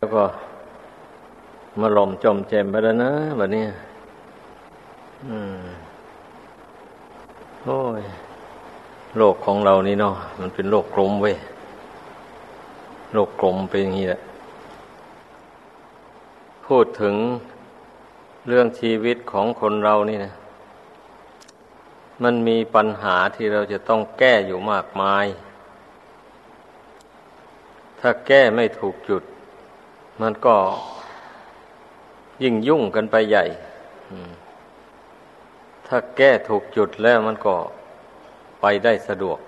แล้วก็มาหล่มจมเจมไปแล้วนะแบบนี้อืม โอ้ย โลกของเรานี่เนาะมันเป็นโลกกลมเว้ย โลกกลมเป็นอย่างนี้แหละ พูดถึงเรื่องชีวิตของคนเรานี่นะ มันมีปัญหาที่เราจะต้องแก้อยู่มากมาย ถ้าแก้ไม่ถูกจุด มันก็ยิ่งยุ่งกันไปใหญ่ ถ้าแก้ถูกจุดแล้วมันก็ไปได้สะดวก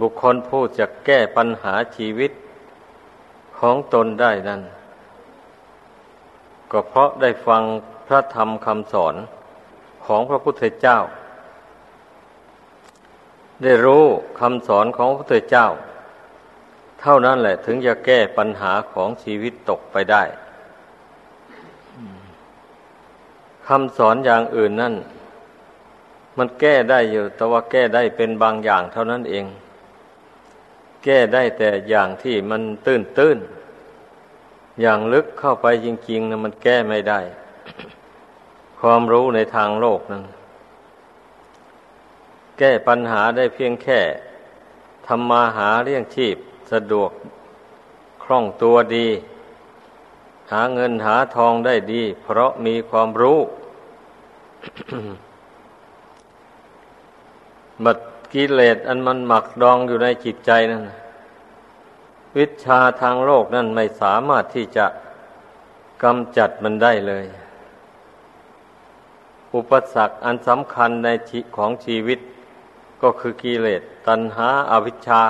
บุคคลผู้จะแก้ปัญหาชีวิตของตนได้นั้น ก็เพราะได้ฟังพระธรรมคำสอนของพระพุทธเจ้า ได้รู้คำสอนของพระพุทธเจ้า เท่านั้นแหละถึงจะแก้ปัญหาของชีวิตตกไปได้คำสอนอย่างอื่นนั่น มันแก้ได้อยู่ แต่ว่าแก้ได้เป็นบางอย่างเท่านั้นเอง แก้ได้แต่อย่างที่มันตื้นตื้นอย่างลึกเข้าไปจริงๆนะมันแก้ไม่ได้ ความรู้ในทางโลกนั้น แก้ปัญหาได้เพียงแค่ทำมาหาเลี้ยงชีพ สะดวกคล่องตัวดี หาเงินหาทองได้ดี เพราะมีความรู้ บัดกิเลสอันมันหมักดองอยู่ในจิตใจนั่นวิชาทางโลกนั่นไม่สามารถที่จะกำจัดมันได้เลย อุปสรรคอันสำคัญในชีของชีวิต ก็คือกิเลสตัณหาอาวิชชา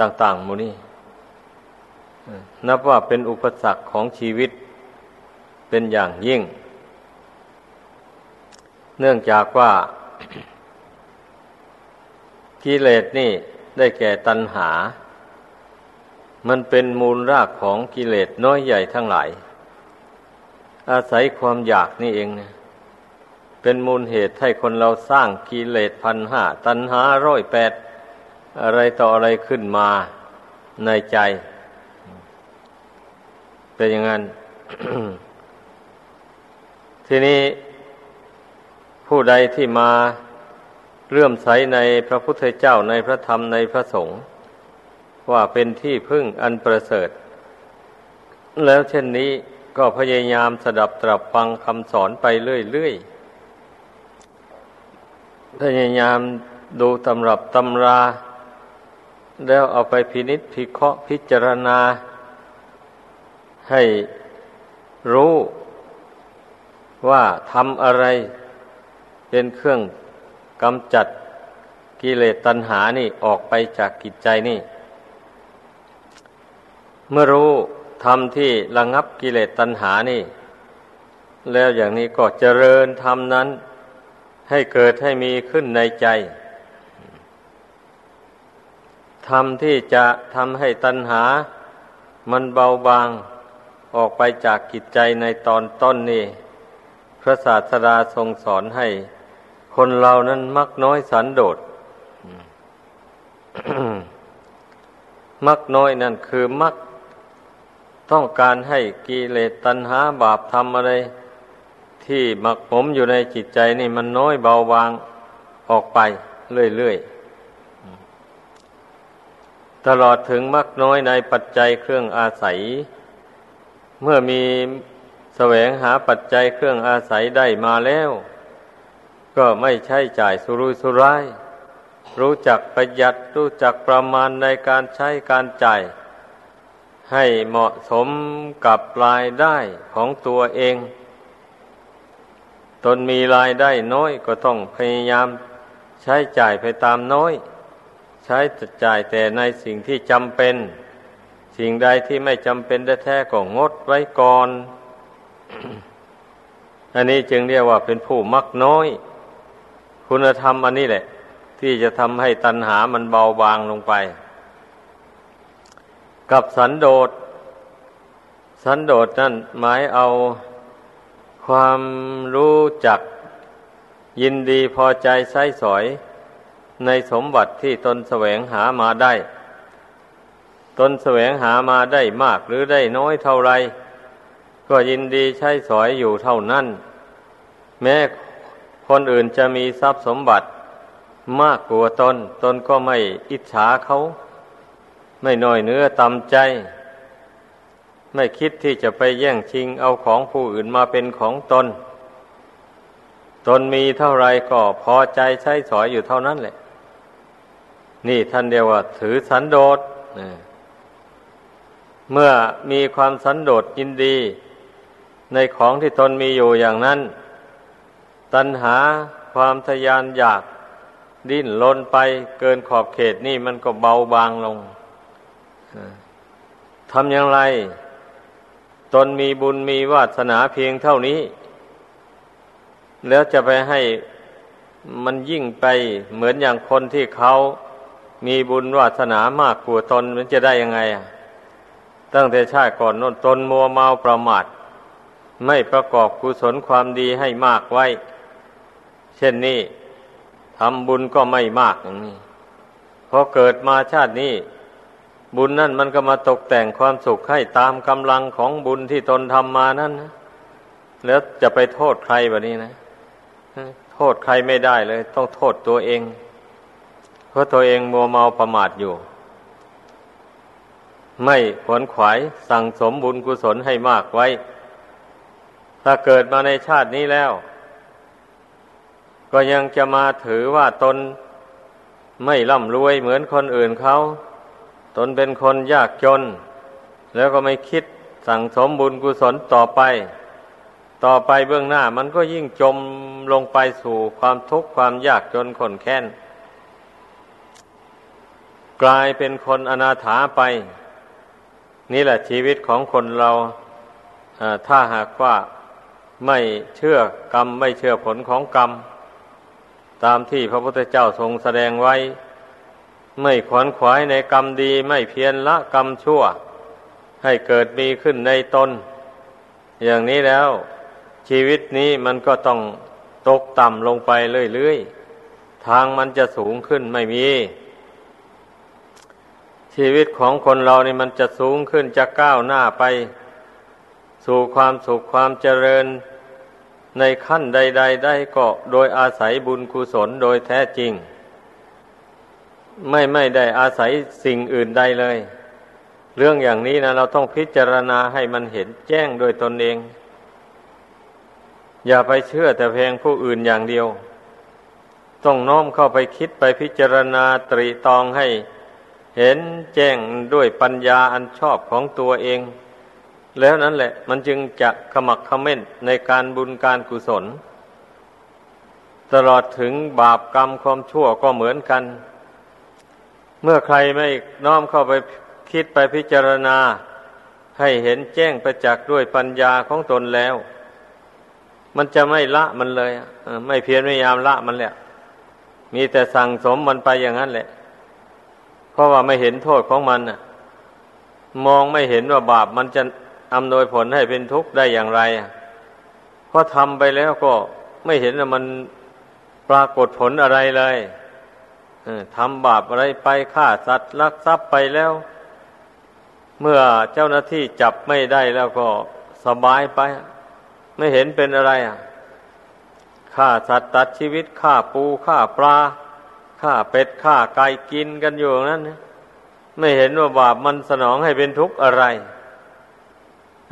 ต่างๆมูนี่นับว่าเป็นอุปสรรคของชีวิตเป็นอย่างยิ่ง เนื่องจากว่ากิเลสนี่ได้แก่ตัณหา มันเป็นมูลรากของกิเลสน้อยใหญ่ทั้งหลาย อาศัยความอยากนี่เองเนี่ยเป็นมูลเหตุให้คนเราสร้างกิเลสพันห้าตัณหาร้อยแปด อะไรต่ออะไรขึ้นมาในใจ เป็นอย่างนั้น ทีนี้ผู้ใดที่มาเลื่อมใสในพระพุทธเจ้าในพระธรรมในพระสงฆ์ว่าเป็นที่พึ่งอันประเสริฐ แล้วเช่นนี้ก็พยายามสดับตรับฟังคำสอนไปเรื่อยๆพยายามดูตำรับตำรา แล้วเอาไปพินิษพิเคราะห์พิจารณา ให้รู้ว่าทำอะไรเป็นเครื่องกำจัดกิเลสตัณหานี่ออกไปจากกิจใจนี่ เมื่อรู้ทำที่ระงับกิเลสตัณหานี่ แล้วอย่างนี้ก็เจริญธรรมนั้น ให้เกิดให้มีขึ้นในใจ ธรรมที่จะทำให้ตัณหา มันเบาบางออกไปจากกิจใจในตอนต้นนี่พระศาสดาทรงสอนให้ คนเรานั้นมักน้อยสันโดษมักน้อยนั่นคือมักต้องการให้กิเลสตัณหาบาปทำอะไร ที่หมักผมอยู่ในจิตใจนี่มันน้อยเบาบางออกไปเรื่อยๆ ตลอดถึงมักน้อยในปัจจัยเครื่องอาศัย เมื่อมีแสวงหาปัจจัยเครื่องอาศัยได้มาแล้ว ก็ไม่ใช่จ่ายสุรุ่ยสุร่าย รู้จักประหยัดรู้จักประมาณในการใช้การจ่าย ให้เหมาะสมกับรายได้ของตัวเอง ตนมีรายได้น้อยก็ต้องพยายามใช้จ่ายไปตามน้อย ใช้จ่ายแต่ในสิ่งที่จำเป็น สิ่งใดที่ไม่จำเป็นแท้ๆก็งดไว้ก่อน อันนี้จึงเรียกว่าเป็นผู้มักน้อย คุณธรรมอันนี้แหละ ที่จะทำให้ตัณหามันเบาบางลงไป กับสันโดษ สันโดษนั่นหมายเอาความรู้จักยินดีพอใจใช้สอย ในสมบัติที่ตนแสวงหามาได้ ตนแสวงหามาได้มากหรือได้น้อยเท่าไร ก็ยินดีใช้สอยอยู่เท่านั้น แม้คนอื่นจะมีทรัพย์สมบัติมากกว่าตน ตนก็ไม่อิจฉาเขา ไม่น้อยเนื้อตำใจ ไม่คิดที่จะไปแย่งชิงเอาของผู้อื่นมาเป็นของตน ตนมีเท่าไรก็พอใจใช้สอยอยู่เท่านั้นแหละ นี่ท่านเดียวว่า ถือสันโดษเมื่อมีความสันโดษยินดี ในของที่ตนมีอยู่อย่างนั้น ตัณหาความทยานอยากดิ้นลนไปเกินขอบเขตนี่มันก็เบาบางลงทำอย่างไร ตนมีบุญมีวาสนาเพียงเท่านี้ แล้วจะไปให้มันยิ่งไปเหมือนอย่างคนที่เขา มีบุญวาสนามากกว่าตนมันจะได้ยังไงอะตั้งแต่ชาติก่อนน้นตนมัวเมาประมาท ไม่ประกอบกุศลความดีให้มากไว้ เช่นนี้ทำบุญก็ไม่มากอย่างนี้พอเกิดมาชาตินี้ บุญนั่นมันก็มาตกแต่งความสุขให้ตามกำลังของบุญที่ตนทำมานั่นนะแล้วจะไปโทษใครแบบนี้นะ โทษใครไม่ได้เลย ต้องโทษตัวเอง เพราะตัวเองมัวเมาประมาทอยู่ ไม่ขวนขวายสั่งสมบุญกุศลให้มากไว้ ถ้าเกิดมาในชาตินี้แล้ว ก็ยังจะมาถือว่าตนไม่ร่ำรวยเหมือนคนอื่นเขา ตนเป็นคนยากจน แล้วก็ไม่คิดสั่งสมบุญกุศลต่อไป ต่อไปเบื้องหน้ามันก็ยิ่งจมลงไปสู่ความทุกข์ความยากจนขนแค้น กลายเป็นคนอนาถาไป นี่แหละชีวิตของคนเราถ้าหากว่าไม่เชื่อกรรมไม่เชื่อผลของกรรม ตามที่พระพุทธเจ้าทรงแสดงไว้ ไม่ขวนขวายในกรรมดี ไม่เพียรละกรรมชั่ว ให้เกิดมีขึ้นในตน อย่างนี้แล้ว ชีวิตนี้มันก็ต้องตกต่ำลงไปเรื่อยๆ ทางมันจะสูงขึ้นไม่มี ชีวิตของคนเรานี่มันจะสูงขึ้นจะก้าวหน้าไป สู่ความสุขความเจริญในขั้นใด ๆ ได้ก็โดยอาศัยบุญกุศลโดยแท้จริง ไม่ไม่ได้อาศัยสิ่งอื่นใดเลย เรื่องอย่างนี้นะเราต้องพิจารณาให้มันเห็นแจ้งโดยตนเอง อย่าไปเชื่อแต่เพียงผู้อื่นอย่างเดียว ต้องน้อมเข้าไปคิดไปพิจารณาตรีตองให้ เห็นแจ้งด้วยปัญญาอันชอบของตัวเอง แล้วนั้นแหละ มันจึงจะขมักขม้นในการบุญการกุศล ตลอดถึงบาปกรรมความชั่วก็เหมือนกัน เมื่อใครไม่น้อมเข้าไปคิดไปพิจารณา ให้เห็นแจ้งประจักษ์ด้วยปัญญาของตนแล้ว มันจะไม่ละมันเลยไม่เพียรไม่ยามละมันแหละ มีแต่สั่งสมมันไปอย่างนั้นแหละ ราะว่าไม่เห็นโทษของมันมองไม่เห็นว่าบาปมันจะอำนวยผลให้เป็นทุกข์ได้อย่างไรเพราะทำไปแล้วก็ไม่เห็นว่ามันปรากฏผลอะไรเลยทำบาปอะไรไปฆ่าสัตว์ลักทรัพย์ไปแล้ว เมื่อเจ้าหน้าที่จับไม่ได้แล้วก็สบายไป ไม่เห็นเป็นอะไรอะฆ่าสัตว์ตัดชีวิตฆ่าปูฆ่าปลา ฆ่าเป็ดฆ่าไก่กินกันอยู่นั้นไม่เห็นว่าบาปมันสนองให้เป็นทุกข์อะไร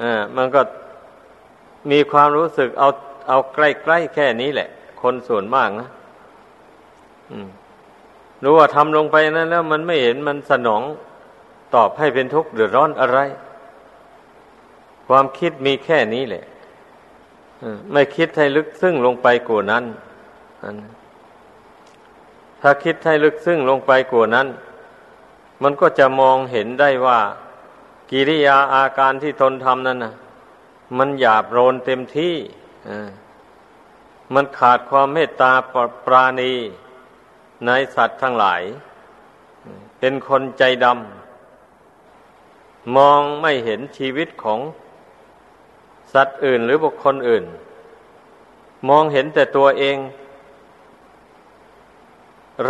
อ่ามันก็มีความรู้สึกเอาเอาใกล้ๆแค่นี้แหละ คนส่วนมากนะรู้ว่าทำลงไปนั้น แล้วมันไม่เห็นมันสนองตอบให้เป็นทุกข์เดือดร้อนอะไร ความคิดมีแค่นี้แหละไม่คิดให้ลึกซึ้งลงไปกว่านั้น ถ้าคิดให้ลึกซึ้งลงไปกว่านั้น มันก็จะมองเห็นได้ว่า กิริยาอาการที่ตนทำนั้นนะมันหยาบโรนเต็มที่มันขาดความเมตตาปราณีในสัตว์ทั้งหลาย เป็นคนใจดำมองไม่เห็นชีวิตของสัตว์อื่นหรือบุคคลอื่น มองเห็นแต่ตัวเอง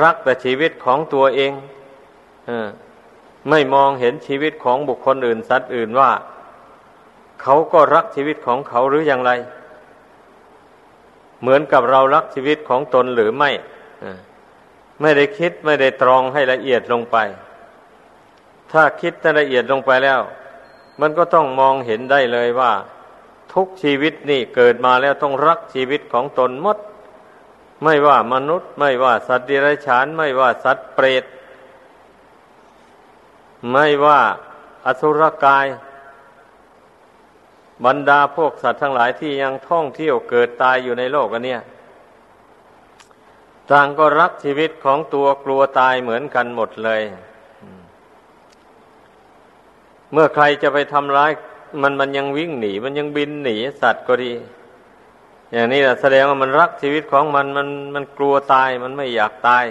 รักแต่ชีวิตของตัวเองอไม่มองเห็นชีวิตของบุคคลอื่นสัตว์อื่นว่า เขาก็รักชีวิตของเขาหรืออย่างไร เหมือนกับเรารักชีวิตของตนหรือไม่ไม่ได้คิดไม่ได้ตรองให้ละเอียดลงไป ถ้าคิดละเอียดลงไปแล้ว มันก็ต้องมองเห็นได้เลยว่า ทุกชีวิตนี่เกิดมาแล้วต้องรักชีวิตของตนมด ไม่ว่ามนุษย์ ไม่ว่าสัตว์ดิรัจฉาน ไม่ว่าสัตว์เปรต ไม่ว่าอสุรกาย บรรดาพวกสัตว์ทั้งหลายที่ยังท่องเที่ยวเกิดตายอยู่ในโลกอันเนี้ยต่างก็รักชีวิตของตัวกลัวตายเหมือนกันหมดเลย เมื่อใครจะไปทำร้าย มันมันยังวิ่งหนี มันยังบินหนีสัตว์ก็ดี อย่างนี้แหละแสดงว่ามันรักชีวิตของมันมันมันกลัวตายมันไม่อยากตาย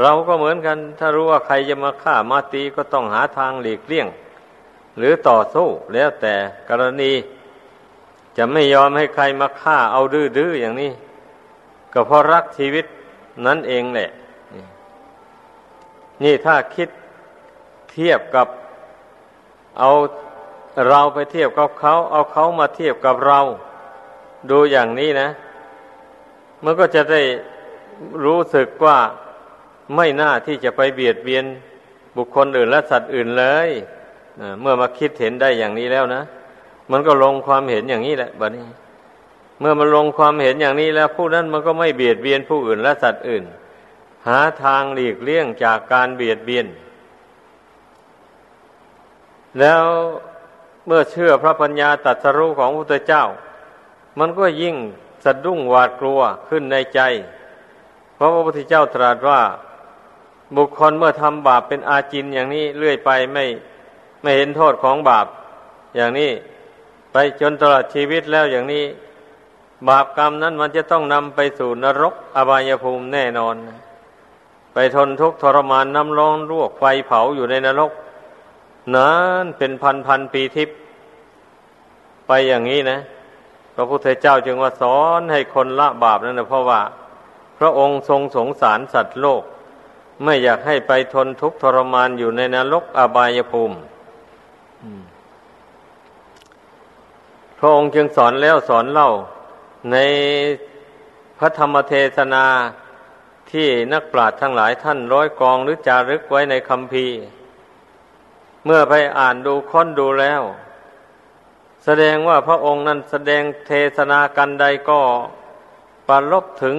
เราก็เหมือนกัน ถ้ารู้ว่าใครจะมาฆ่ามาตีก็ต้องหาทางหลีกเลี่ยง หรือต่อสู้แล้วแต่กรณี จะไม่ยอมให้ใครมาฆ่าเอาดื้อๆอย่างนี้ ก็เพราะรักชีวิตนั่นเองแหละ นี่ถ้าคิดเทียบกับเอาเราไปเทียบกับเขา เอาเขามาเทียบกับเรา ดูอย่างนี้นะ มันก็จะได้รู้สึกว่าไม่น่าที่จะไปเบียดเบียนบุคคลอื่นและสัตว์อื่นเลยเมื่อมาคิดเห็นได้อย่างนี้แล้วนะ มันก็ลงความเห็นอย่างนี้แหละบัดนี้ เมื่อมันลงความเห็นอย่างนี้แล้ว ผู้นั้นมันก็ไม่เบียดเบียนผู้อื่นและสัตว์อื่น หาทางหลีกเลี่ยงจากการเบียดเบียน แล้วเมื่อเชื่อพระปัญญาตรัสรู้ของพระพุทธเจ้า มันก็ยิ่งสะดุ้งหวาดกลัวขึ้นในใจ เพราะพระพุทธเจ้าตรัสว่า บุคคลเมื่อทำบาปเป็นอาจินอย่างนี้เรื่อยไปไม่ไม่เห็นโทษของบาป อย่างนี้ไปจนตลอดชีวิตแล้วอย่างนี้ บาปกรรมนั้นมันจะต้องนำไปสู่นรกอบายภูมิแน่นอน ไปทนทุกข์ทรมานน้ำร้อนรวกไฟเผาอยู่ในนรกนานเป็นพันพันปีทิพย์ไปอย่างนี้นะ พระพุทธเจ้าจึงว่าสอนให้คนละบาปนั่นนะเพราะว่า พระองค์ทรงสงสารสัตว์โลก ไม่อยากให้ไปทนทุกข์ทรมานอยู่ในนรกอบายภูมิพระองค์จึงสอนแล้วสอนเล่าในพระธรรมเทศนาที่นักปราชญ์ทั้งหลายท่านร้อยกองหรือจารึกไว้ในคำพีเมื่อไปอ่านดูค้นดูแล้ว แสดงว่าพระองค์นั้นแสดงเทศนากันใดก็ปรลบถึง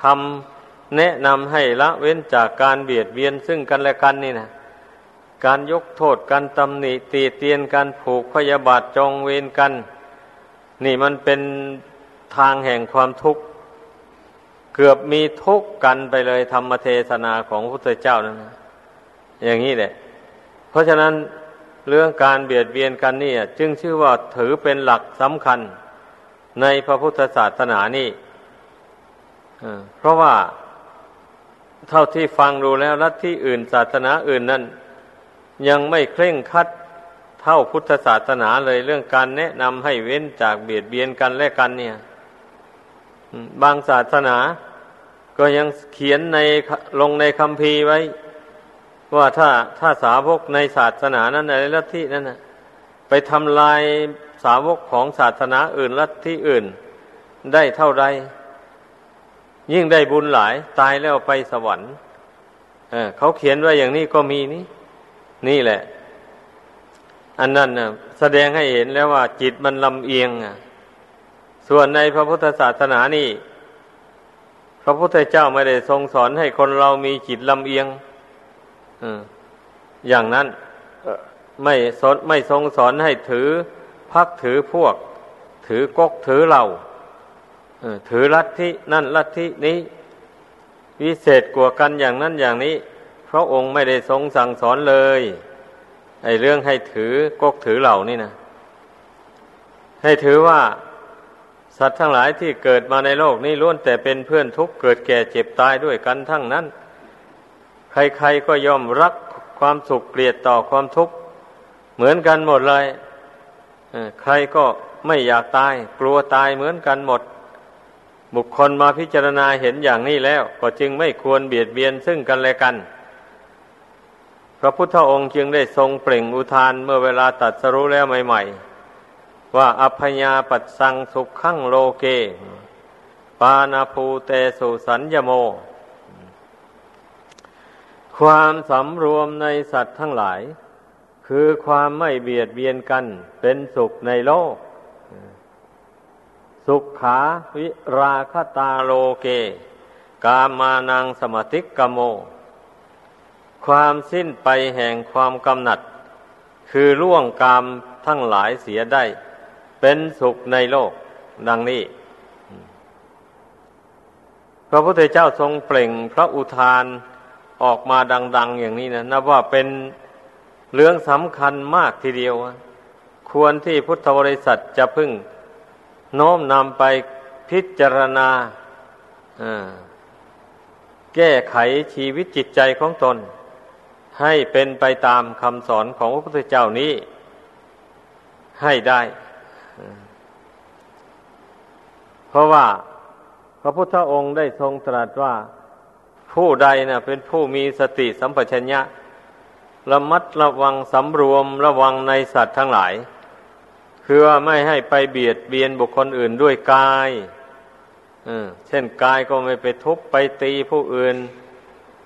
คำแนะนำให้ละเว้นจากการเบียดเบียนซึ่งกันและกันนี่นะการยกโทษการตำหนิตีเตียนการผูกพยาบาทจองเวรกัน นี่มันเป็นทางแห่งความทุกข์ เกือบมีทุกข์กันไปเลยธรรมเทศนาของพระพุทธเจ้านั้นอย่างนี้แหละ เพราะฉะนั้น เรื่องการเบียดเบียนกันนี่จึงชื่อว่าถือเป็นหลักสำคัญในพระพุทธศาสนานี่เพราะว่าเท่าที่ฟังดูแล้วลัทธิอื่นศาสนาอื่นนั้น ยังไม่เคร่งคัดเท่าพุทธศาสนาเลยเรื่องการแนะนำให้เว้นจากเบียดเบียนกันและกันเนี่ย บางศาสนาก็ยังเขียนในลงในคำพีไว้ ว่าถ้าถ้าสาวกในศาสนานั้นในลัทธินั้นนะไปทำลายสาวกของศาสนาอื่นลัทธิอื่น ได้เท่าใดยิ่งได้บุญหลายตายแล้วไปสวรรค์เเขาเขียนไว้อย่างนี้ก็มีนี่ นี่แหละ อันนั้นนะแสดงให้เห็นแล้วว่าจิตมันลำเอียงอะส่วนในพระพุทธศาสนานี่ พระพุทธเจ้าไม่ได้ทรงสอนให้คนเรามีจิตลำเอียง อย่างนั้นไม่สนไม่ทรงสอนให้ถือพักถือพวก ถือกกถือเหล่าถือลัทธินั่นลัทธินี้ วิเศษกว่ากันอย่างนั้นอย่างนี้ พระองค์ไม่ได้ทรงสั่งสอนเลย ไอเรื่องให้ถือกกถือเหล่านี่นะให้ถือว่าสัตว์ทั้งหลายที่เกิดมาในโลกนี้ล้วนแต่เป็นเพื่อนทุกข์เกิดแก่เจ็บตายด้วยกันทั้งนั้น ใครๆก็ย่อมรักความสุขเกลียดต่อความทุกข์เหมือนกันหมดเลยใครก็ไม่อยากตาย กลัวตายเหมือนกันหมด บุคคลมาพิจารณาเห็นอย่างนี้แล้ว ก็จึงไม่ควรเบียดเบียนซึ่งกันและกัน พระพุทธองค์จึงได้ทรงเปล่งอุทานเมื่อเวลาตัดสรู้แล้วใหม่ ๆ ว่าอัพยาปัสสังสุขขังโลเก ปานาภูเตสุสัญญโม ความสำรวมในสัตว์ทั้งหลาย คือความไม่เบียดเบียนกันเป็นสุขในโลก สุขขาวิราคตาโลเก กามานังสมติกกโม ความสิ้นไปแห่งความกำหนัด คือล่วงกามทั้งหลายเสียได้ เป็นสุขในโลก ดังนี้ พระพุทธเจ้าทรงเปล่งพระอุทาน ออกมาดัง ๆ อย่างนี้นะนับว่าเป็นเรื่องสำคัญมากทีเดียว ควรที่พุทธบริษัทจะพึ่งโน้มนำไปพิจารณาแก้ไขชีวิตจิตใจของตน ให้เป็นไปตามคำสอนของพระพุทธเจ้านี้ให้ได้ เพราะว่าพระพุทธองค์ได้ทรงตรัสว่า ผู้ใดนะ่ะเป็นผู้มีสติสัมปชัญญะ ระมัดระวังสำรวมระวังในสัตว์ทั้งหลาย คือว่าไม่ให้ไปเบียดเบียนบุคคลอื่นด้วยกายเช่นกายก็ไม่ไปทุบไปตีผู้อื่น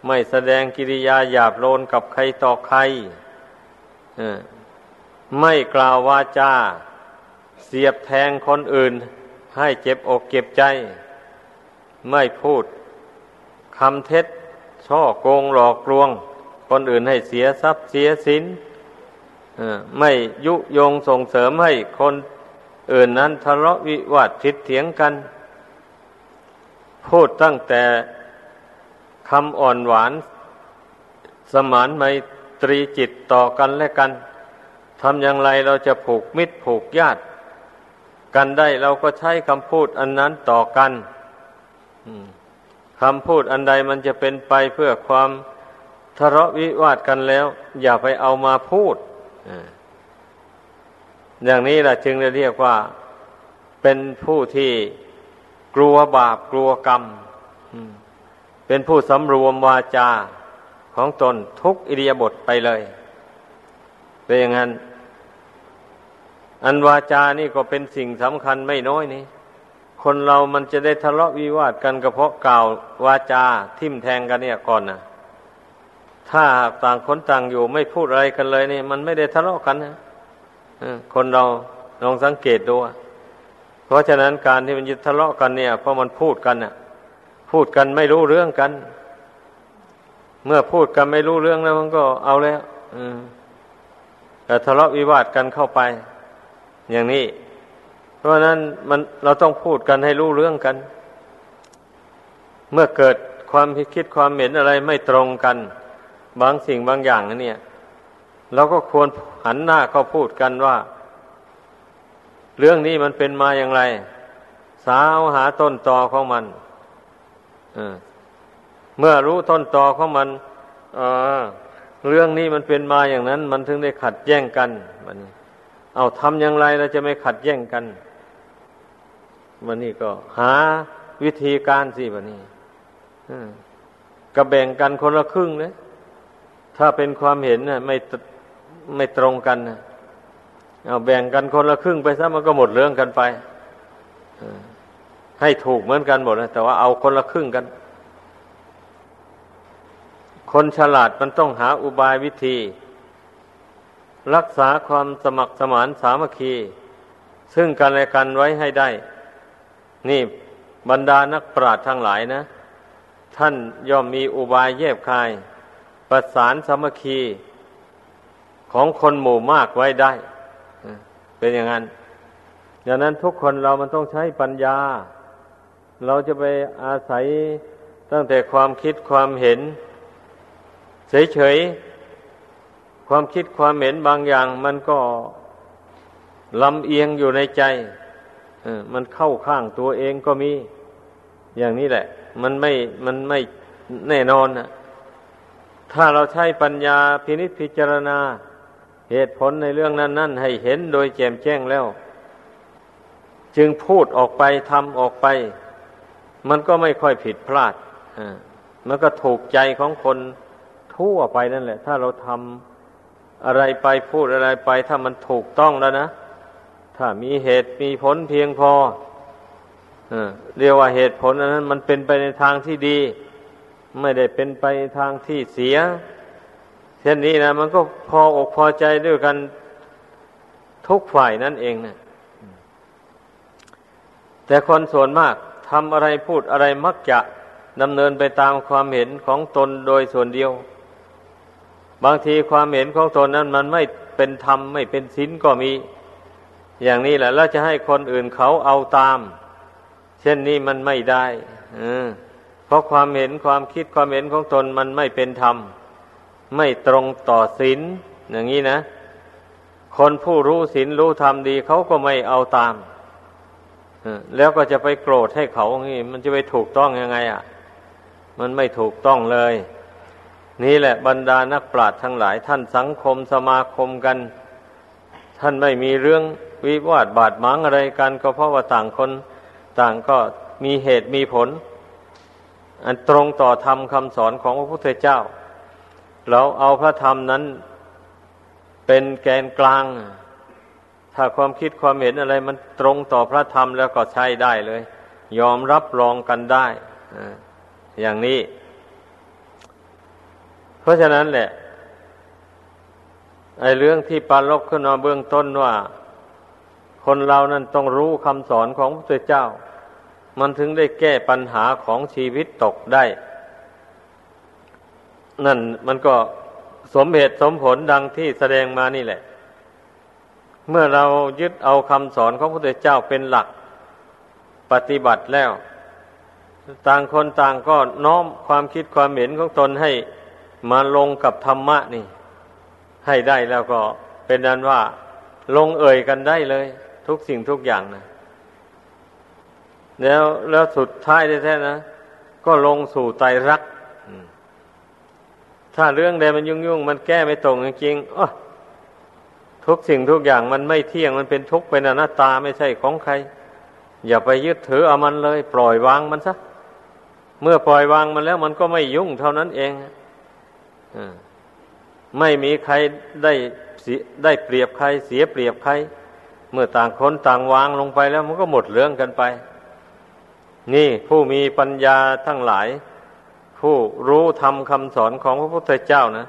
ไม่แสดงกิริยาหยาบโลนกับใครต่อใครไม่กล่าววาจาเสียบแทงคนอื่น ให้เจ็บอกเก็บใจ ไม่พูด คำเท็จ ช่อโกงหลอกลวง คนอื่นให้เสียทรัพย์เสียสินไม่ยุยงส่งเสริมให้คนอื่นนั้นทะเลาะวิวาททิดเถียงกัน พูดตั้งแต่คำอ่อนหวาน สมานไมตรีจิตต่อกันและกันทำอย่างไรเราจะผูกมิตรผูกญาติ กันได้เราก็ใช้คำพูดอันนั้นต่อกัน คำพูดอันใดมันจะเป็นไปเพื่อความทะเลาะวิวาทกันแล้ว อย่าไปเอามาพูดอย่างนี้แหละจึงเรียกว่าเป็นผู้ที่กลัวบาปกลัวกรรมเป็นผู้สำรวมวาจาของตนทุกอิริยาบถไปเลยเป็นอย่างนั้น อันวาจานี่ก็เป็นสิ่งสำคัญไม่น้อยนี่ คนเรามันจะได้ทะเลาะวิวาทกันก็เพราะกล่าววาจาทิ่มแทงกันเนี่ยก่อนนะถ้าต่างคนต่างอยู่ไม่พูดอะไรกันเลยนี่มันไม่ได้ทะเลาะกันนะคนเราลองสังเกตดูเพราะฉะนั้นการที่มันจะทะเลาะกันเนี่ย เพราะมันพูดกันน่ะ พูดกันไม่รู้เรื่องกัน เมื่อพูดกันไม่รู้เรื่องแล้วมันก็เอาแล้วแต่ทะเลาะวิวาทกันเข้าไป อย่างนี้ ราะนั้นมันเราต้องพูดกันให้รู้เรื่องกัน เมื่อเกิดความคิดความเห็นอะไรไม่ตรงกัน บางสิ่งบางอย่างเนี่ยเราก็ควรหันหน้าเข้าพูดกันว่า เรื่องนี้มันเป็นมาอย่างไร สาวหาต้นตอของมันเมื่อรู้ต้นตอของมันเรื่องนี้มันเป็นมาอย่างนั้น มันถึงได้ขัดแย้งกันมันเอาทำอย่างไรเราจะไม่ขัดแย้งกัน มันนี่ก็หาวิธีการสิวันนี้ก็แบ่งกันคนละครึ่งเลยถ้าเป็นความเห็นน่ะไม่ไม่ตรงกันนะเอาแบ่งกันคนละครึ่งไปซะมันก็หมดเรื่องกันไปให้ถูกเหมือนกันหมดนะแต่ว่าเอาคนละครึ่งกัน คนฉลาดมันต้องหาอุบายวิธี รักษาความสมัครสมานสามัคคี ซึ่งกันและกันไว้ให้ได้ นี่บรรดานักปราชญ์ทั้งหลายนะ ท่านย่อมมีอุบายแยบคาย ประสานสามัคคีของคนหมู่มากไว้ได้ เป็นอย่างนั้นดังนั้นทุกคนเรามันต้องใช้ปัญญา เราจะไปอาศัยตั้งแต่ความคิดความเห็น เฉยๆ ความคิดความเห็นบางอย่าง มันก็ลำเอียงอยู่ในใจ มันเข้าข้างตัวเองก็มี อย่างนี้แหละ มันไม่มันไม่แน่นอนนะถ้าเราใช้ปัญญาพินิจพิจารณา เหตุผลในเรื่องนั้นนั่นให้เห็นโดยแจ่มแจ้งแล้ว จึงพูดออกไปทำออกไป มันก็ไม่ค่อยผิดพลาดมันก็ถูกใจของคนทั่วไปนั่นแหละ ถ้าเราทำอะไรไปพูดอะไรไป ถ้ามันถูกต้องแล้วนะ ถ้ามีเหตุมีผลเพียงพอเรียกว่าเหตุผลอันนั้นมันเป็นไปในทางที่ดี ไม่ได้เป็นไปในทางที่เสีย เช่นนี้นะมันก็พออกพอใจด้วยกันทุกฝ่ายนั่นเองนะแต่คนส่วนมากทำอะไรพูดอะไรมักจะดำเนินไปตามความเห็นของตนโดยส่วนเดียว บางทีความเห็นของตนนั้นมันไม่เป็นธรรมไม่เป็นศีลก็มี อย่างนี้แหละแล้วจะให้คนอื่นเขาเอาตาม เช่นนี้มันไม่ได้เพราะความเห็นความคิดความเห็นของตนมันไม่เป็นธรรม ไม่ตรงต่อศีลอย่างนี้นะ คนผู้รู้ศีลรู้ธรรมดีเขาก็ไม่เอาตามแล้วก็จะไปโกรธให้เขางี้มันจะไปถูกต้องยังไงอะ มันไม่ถูกต้องเลย นี่แหละบรรดานักปราชญ์ทั้งหลาย ท่านสังคมสมาคมกัน ท่านไม่มีเรื่อง วิวาทบาดหมางอะไรกัน ก็เพราะว่าต่างคนต่างก็มีเหตุมีผล อันตรงต่อธรรมคำสอนของพระพุทธเจ้า เราเอาพระธรรมนั้นเป็นแกนกลาง ถ้าความคิดความเห็นอะไร มันตรงต่อพระธรรมแล้วก็ใช้ได้เลย ยอมรับรองกันได้อย่างนี้ เพราะฉะนั้นแหละไอ้เรื่องที่ปาลบขึ้นมาเบื้องต้นว่า คนเรานั้นต้องรู้คำสอนของพระเจ้า มันถึงได้แก้ปัญหาของชีวิตตกได้ นั่นมันก็สมเหตุสมผลดังที่แสดงมานี่แหละ เมื่อเรายึดเอาคำสอนของพระพุทธเจ้าเป็นหลักปฏิบัติแล้ว ต่างคนต่างก็น้อมความคิดความเห็นของตนให้มาลงกับธรรมะนี่ ให้ได้แล้วก็เป็นนั้นว่าลงเอ่ยกันได้เลย ทุกสิ่งทุกอย่างนะ แล้วแล้วสุดท้ายแท้ๆนะ ก็ลงสู่ไตรัก ถ้าเรื่องใดมันยุ่งๆมันแก้ไม่ตรงจริงๆทุกสิ่งทุกอย่างมันไม่เที่ยงมันเป็นทุกข์เป็นอนัตตาไม่ใช่ของใคร อย่าไปยึดถือเอามันเลย ปล่อยวางมันซะเมื่อปล่อยวางมันแล้วมันก็ไม่ยุ่งเท่านั้นเองไม่มีใครได้ได้เปรียบใคร เสียเปรียบใคร เมื่อต่างคนต่างวางลงไปแล้วมันก็หมดเรื่องกันไป นี่ผู้มีปัญญาทั้งหลาย ผู้รู้ทำคำสอนของพระพุทธเจ้านะ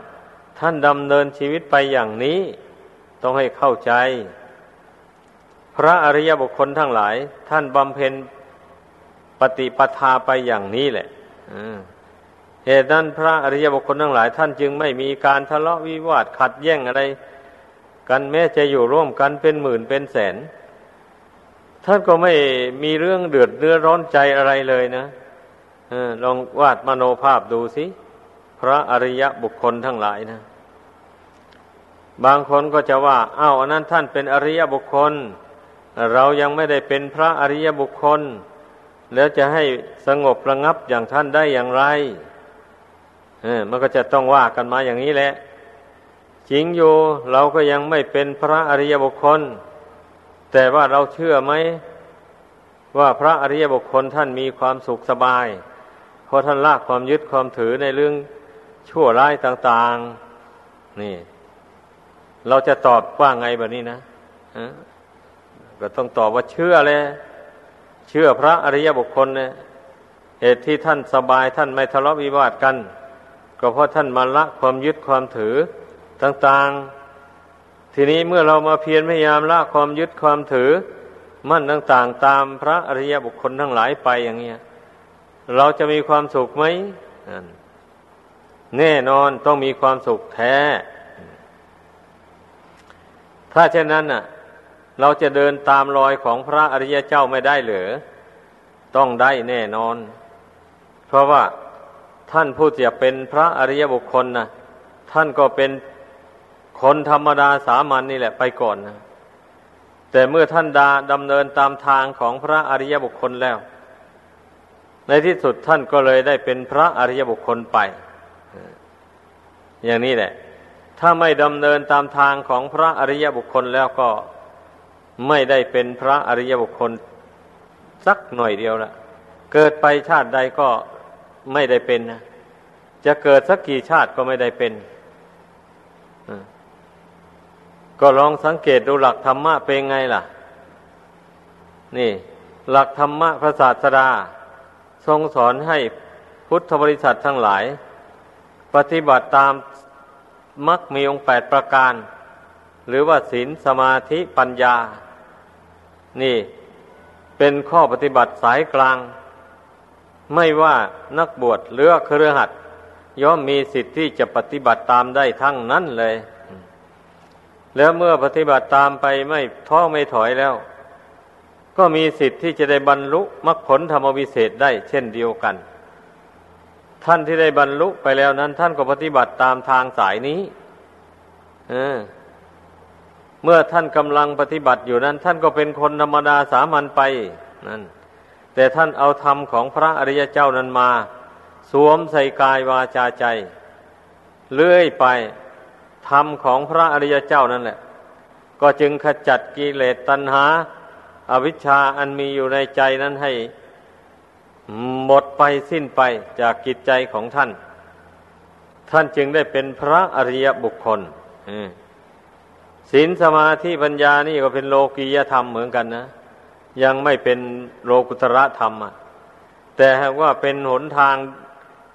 ท่านดำเนินชีวิตไปอย่างนี้ ต้องให้เข้าใจ พระอริยบุคคลทั้งหลาย ท่านบำเพ็ญปฏิปทาไปอย่างนี้แหละเหตุนั้นพระอริยบุคคลทั้งหลาย ท่านจึงไม่มีการทะเลาะวิวาทขัดแย้งอะไร กันแม้จะอยู่ร่วมกันเป็นหมื่นเป็นแสน ท่านก็ไม่มีเรื่องเดือดเนื้อร้อนใจอะไรเลยนะอลองวาดมโนภาพดูสิ พระอริยบุคคลทั้งหลายนะ บางคนก็จะว่าอ้าวอันนั้นท่านเป็นอริยบุคคล เรายังไม่ได้เป็นพระอริยบุคคล แล้วจะให้สงบระงับอย่างท่านได้อย่างไร เออมันก็จะต้องว่ากันมาอย่างนี้แหละ จริงอยู่เราก็ยังไม่เป็นพระอริยบุคคล แต่ว่าเราเชื่อไหม ว่าพระอริยบุคคลท่านมีความสุขสบาย เพราะท่านละความยึดความถือในเรื่องชั่วร้ายต่าง ๆ นี่ เราจะตอบว่าไงแบบนี้นะก็ต้องตอบว่าเชื่อเลยเชื่อพระอริยบุคคลเนี่ยเหตุที่ท่านสบายท่านไม่ทะเลาะวิวาทกัน ก็เพราะท่านมาละความยึดความถือ ต่างๆ ทีนี้เมื่อเรามาเพียรพยายามละความยึดความถือ มั่นต่างๆ ตามพระอริยบุคคลทั้งหลายไปอย่างเงี้ย เราจะมีความสุขไหมแน่นอนต้องมีความสุขแท้ ถ้าเช่นนั้นน่ะ เราจะเดินตามรอยของพระอริยเจ้าไม่ได้หรือต้องได้แน่นอน เพราะว่าท่านผู้จะเป็นพระอริยบุคคลนะท่านก็เป็น คนธรรมดาสามัญนนี่แหละไปก่อนนะแต่เมื่อท่านดาดำเนินตามทางของพระอริยบุคคลแล้ว ในที่สุดท่านก็เลยได้เป็นพระอริยบุคคลไป อย่างนี้แหละ ถ้าไม่ดำเนินตามทางของพระอริยบุคคลแล้วก็ไม่ได้เป็นพระอริยบุคคลสักหน่อยเดียวละเกิดไปชาติใดก็ไม่ได้เป็นนะจะเกิดสักกี่ชาติก็ไม่ได้เป็น ก็ลองสังเกตดูหลักธรรมะเป็นไงล่ะ นี่ หลักธรรมะพระศาสดา ทรงสอนให้พุทธบริษัททั้งหลาย ปฏิบัติตามมักมีองค์แปดประการ หรือว่าศีลสมาธิปัญญา นี่ เป็นข้อปฏิบัติสายกลาง ไม่ว่านักบวชหรือเครือหัดย่อมมีสิทธิ์ที่จะปฏิบัติตามได้ทั้งนั้นเลย แล้วเมื่อปฏิบัติตามไปไม่ท้อไม่ถอยแล้ว ก็มีสิทธิ์ที่จะได้บรรลุมรรคผลธรรมวิเศษได้เช่นเดียวกัน ท่านที่ได้บรรลุไปแล้วนั้น ท่านก็ปฏิบัติตามทางสายนี้เออเมื่อท่านกำลังปฏิบัติอยู่นั้น ท่านก็เป็นคนธรรมดาสามัญไปนั่นแต่ท่านเอาธรรมของพระอริยเจ้านั้นมา สวมใส่กายวาจาใจ เลื่อยไป ธรรมของพระอริยเจ้านั่นแหละ ก็จึงขจัดกิเลสตัณหาอาวิชชาอันมีอยู่ในใจนั้นให้หมดไปสิ้นไปจากกิจใจของท่าน ท่านจึงได้เป็นพระอริยบุคคลศีลสมาธิปัญญานี่ก็เป็นโลกียธรรมเหมือนกันนะ ยังไม่เป็นโลกุตระธรรมอะแต่หากว่าเป็นหนทาง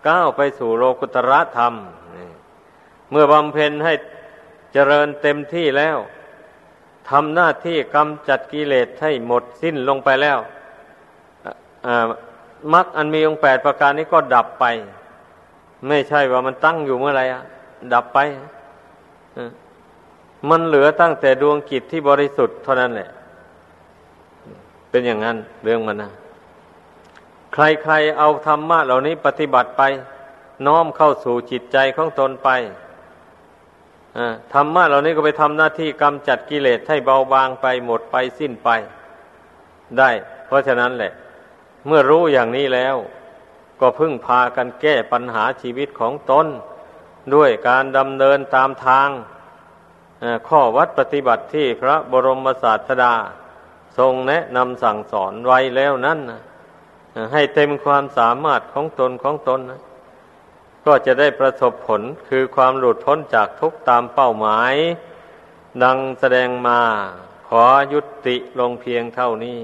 ก้าวไปสู่โลกุตระธรรม เมื่อบำเพ็ญให้เจริญเต็มที่แล้วทำหน้าที่กำจัดกิเลสให้หมดสิ้นลงไปแล้วมรรคอันมีองค์แปดประการนี้ก็ดับไป ไม่ใช่ว่ามันตั้งอยู่เมื่อไรอะดับไปมันเหลือตั้งแต่ดวงกิจที่บริสุทธิ์เท่านั้นแหละ เป็นอย่างนั้นเรื่องมันนะใครๆเอาธรรมะเหล่านี้ปฏิบัติไป น้อมเข้าสู่จิตใจของตนไป ธรรมะเหล่านี้ก็ไปทำหน้าที่กำจัดกิเลสให้เบาบางไปหมดไปสิ้นไป ได้ เพราะฉะนั้นแหละ เมื่อรู้อย่างนี้แล้ว ก็พึ่งพากันแก้ปัญหาชีวิตของตนด้วยการดำเนินตามทางข้อวัดปฏิบัติที่พระบรมศาสดา ทรงแนะนำสั่งสอนไว้แล้วนั้นให้เต็มความสามารถของตนของตนนะ ก็จะได้ประสบผลคือความหลุดพ้นจากทุกตามเป้าหมาย ดังแสดงมาขอยุติลงเพียงเท่านี้